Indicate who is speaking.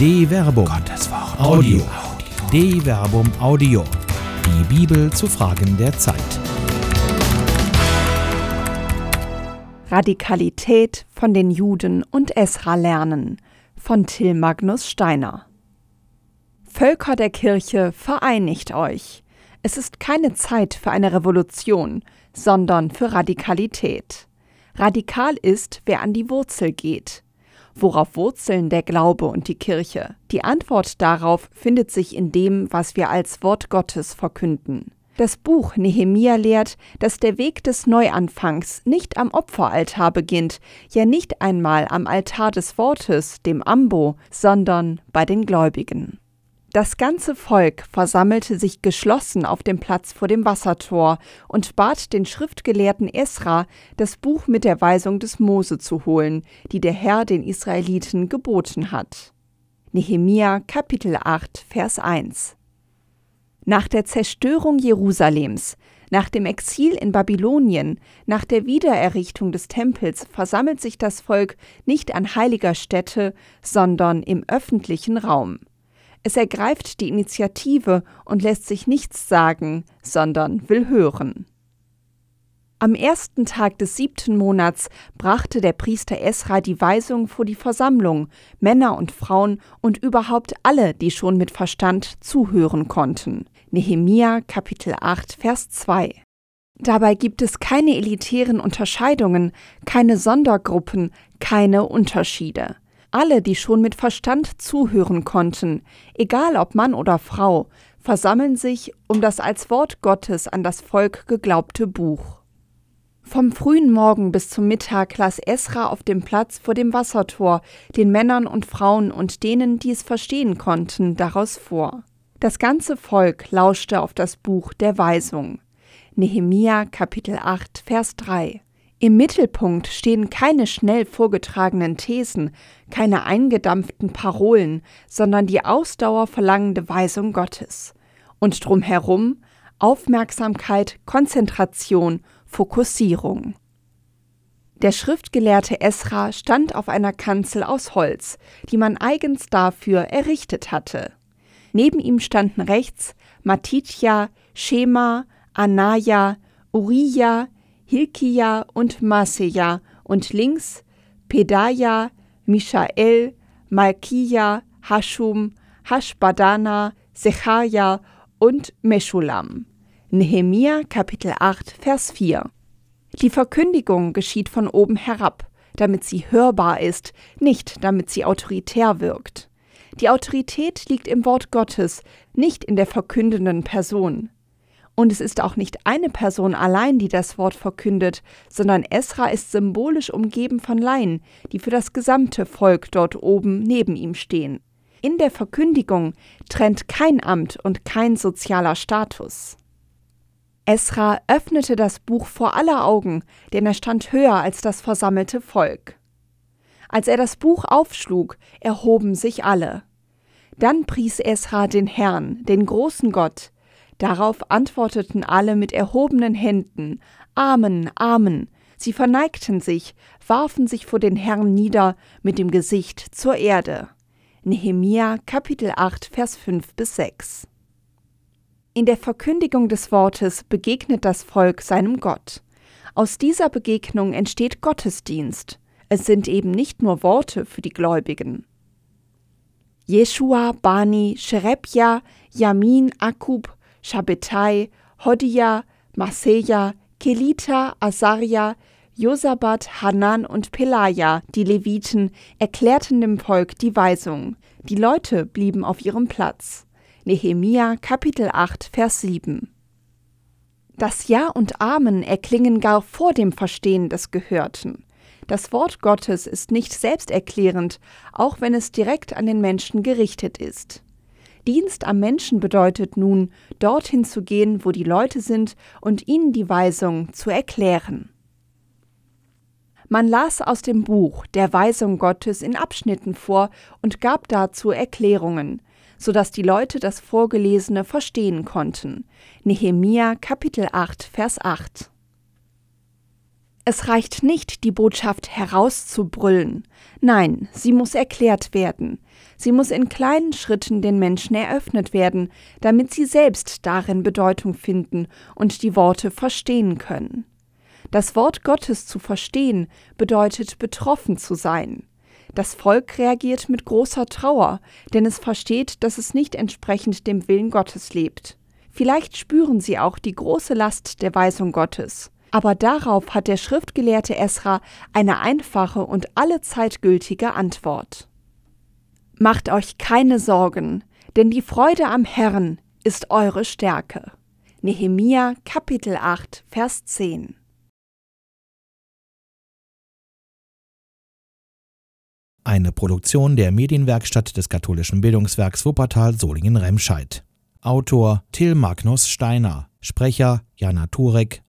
Speaker 1: De Verbum. Gottes Wort. Audio. De Verbum Audio. Die Bibel zu Fragen der Zeit.
Speaker 2: Radikalität von den Juden und Esra lernen von Till Magnus Steiner. Völker der Kirche, vereinigt euch. Es ist keine Zeit für eine Revolution, sondern für Radikalität. Radikal ist, wer an die Wurzel geht. Worauf wurzeln der Glaube und die Kirche? Die Antwort darauf findet sich in dem, was wir als Wort Gottes verkünden. Das Buch Nehemia lehrt, dass der Weg des Neuanfangs nicht am Opferaltar beginnt, ja nicht einmal am Altar des Wortes, dem Ambo, sondern bei den Gläubigen. Das ganze Volk versammelte sich geschlossen auf dem Platz vor dem Wassertor und bat den Schriftgelehrten Esra, das Buch mit der Weisung des Mose zu holen, die der Herr den Israeliten geboten hat. Nehemia Kapitel 8 Vers 1 Nach der Zerstörung Jerusalems, nach dem Exil in Babylonien, nach der Wiedererrichtung des Tempels versammelt sich das Volk nicht an heiliger Stätte, sondern im öffentlichen Raum. Es ergreift die Initiative und lässt sich nichts sagen, sondern will hören. Am ersten Tag des siebten Monats brachte der Priester Esra die Weisung vor die Versammlung, Männer und Frauen und überhaupt alle, die schon mit Verstand zuhören konnten. Nehemia Kapitel 8 Vers 2. Dabei gibt es keine elitären Unterscheidungen, keine Sondergruppen, keine Unterschiede. Alle, die schon mit Verstand zuhören konnten, egal ob Mann oder Frau, versammeln sich um das als Wort Gottes an das Volk geglaubte Buch. Vom frühen Morgen bis zum Mittag las Esra auf dem Platz vor dem Wassertor den Männern und Frauen und denen, die es verstehen konnten, daraus vor. Das ganze Volk lauschte auf das Buch der Weisung. Nehemia Kapitel 8 Vers 3 im Mittelpunkt stehen keine schnell vorgetragenen Thesen, keine eingedampften Parolen, sondern die Ausdauer verlangende Weisung Gottes. Und drumherum Aufmerksamkeit, Konzentration, Fokussierung. Der Schriftgelehrte Esra stand auf einer Kanzel aus Holz, die man eigens dafür errichtet hatte. Neben ihm standen rechts Matitja, Shema, Anaya, Uriah, Hilkia und Maseja und links Pedaja, Mishael, Malkia, Hashum, Hashbadana, Sechaja und Meschulam. Nehemia Kapitel 8 Vers 4 Die Verkündigung geschieht von oben herab, damit sie hörbar ist, nicht damit sie autoritär wirkt. Die Autorität liegt im Wort Gottes, nicht in der verkündenden Person. Und es ist auch nicht eine Person allein, die das Wort verkündet, sondern Esra ist symbolisch umgeben von Laien, die für das gesamte Volk dort oben neben ihm stehen. In der Verkündigung trennt kein Amt und kein sozialer Status. Esra öffnete das Buch vor aller Augen, denn er stand höher als das versammelte Volk. Als er das Buch aufschlug, erhoben sich alle. Dann pries Esra den Herrn, den großen Gott, Darauf antworteten alle mit erhobenen Händen Amen, Amen. Sie verneigten sich, warfen sich vor den Herrn nieder mit dem Gesicht zur Erde. Nehemia Kapitel 8 Vers 5 bis 6 In der Verkündigung des Wortes begegnet das Volk seinem Gott. Aus dieser Begegnung entsteht Gottesdienst. Es sind eben nicht nur Worte für die Gläubigen. Jeshua, Bani, Sherebja, Yamin, Akub, Shabbetai, Hodia, Maseja, Kelita, Asaria, Josabat, Hanan und Pelaja, die Leviten, erklärten dem Volk die Weisung. Die Leute blieben auf ihrem Platz. Nehemia Kapitel 8 Vers 7 Das Ja und Amen erklingen gar vor dem Verstehen des Gehörten. Das Wort Gottes ist nicht selbsterklärend, auch wenn es direkt an den Menschen gerichtet ist. Dienst am Menschen bedeutet nun, dorthin zu gehen, wo die Leute sind, und ihnen die Weisung zu erklären. Man las aus dem Buch der Weisung Gottes in Abschnitten vor und gab dazu Erklärungen, so dass die Leute das Vorgelesene verstehen konnten. Nehemia Kapitel 8 Vers 8 Es reicht nicht, die Botschaft herauszubrüllen. Nein, sie muss erklärt werden. Sie muss in kleinen Schritten den Menschen eröffnet werden, damit sie selbst darin Bedeutung finden und die Worte verstehen können. Das Wort Gottes zu verstehen bedeutet betroffen zu sein. Das Volk reagiert mit großer Trauer, denn es versteht, dass es nicht entsprechend dem Willen Gottes lebt. Vielleicht spüren sie auch die große Last der Weisung Gottes. Aber darauf hat der Schriftgelehrte Esra eine einfache und allezeit gültige Antwort. Macht euch keine Sorgen, denn die Freude am Herrn ist eure Stärke. Nehemia Kapitel 8 Vers 10
Speaker 1: Eine Produktion der Medienwerkstatt des katholischen Bildungswerks Wuppertal Solingen-Remscheid. Autor Till Magnus Steiner. Sprecher Jana Turek.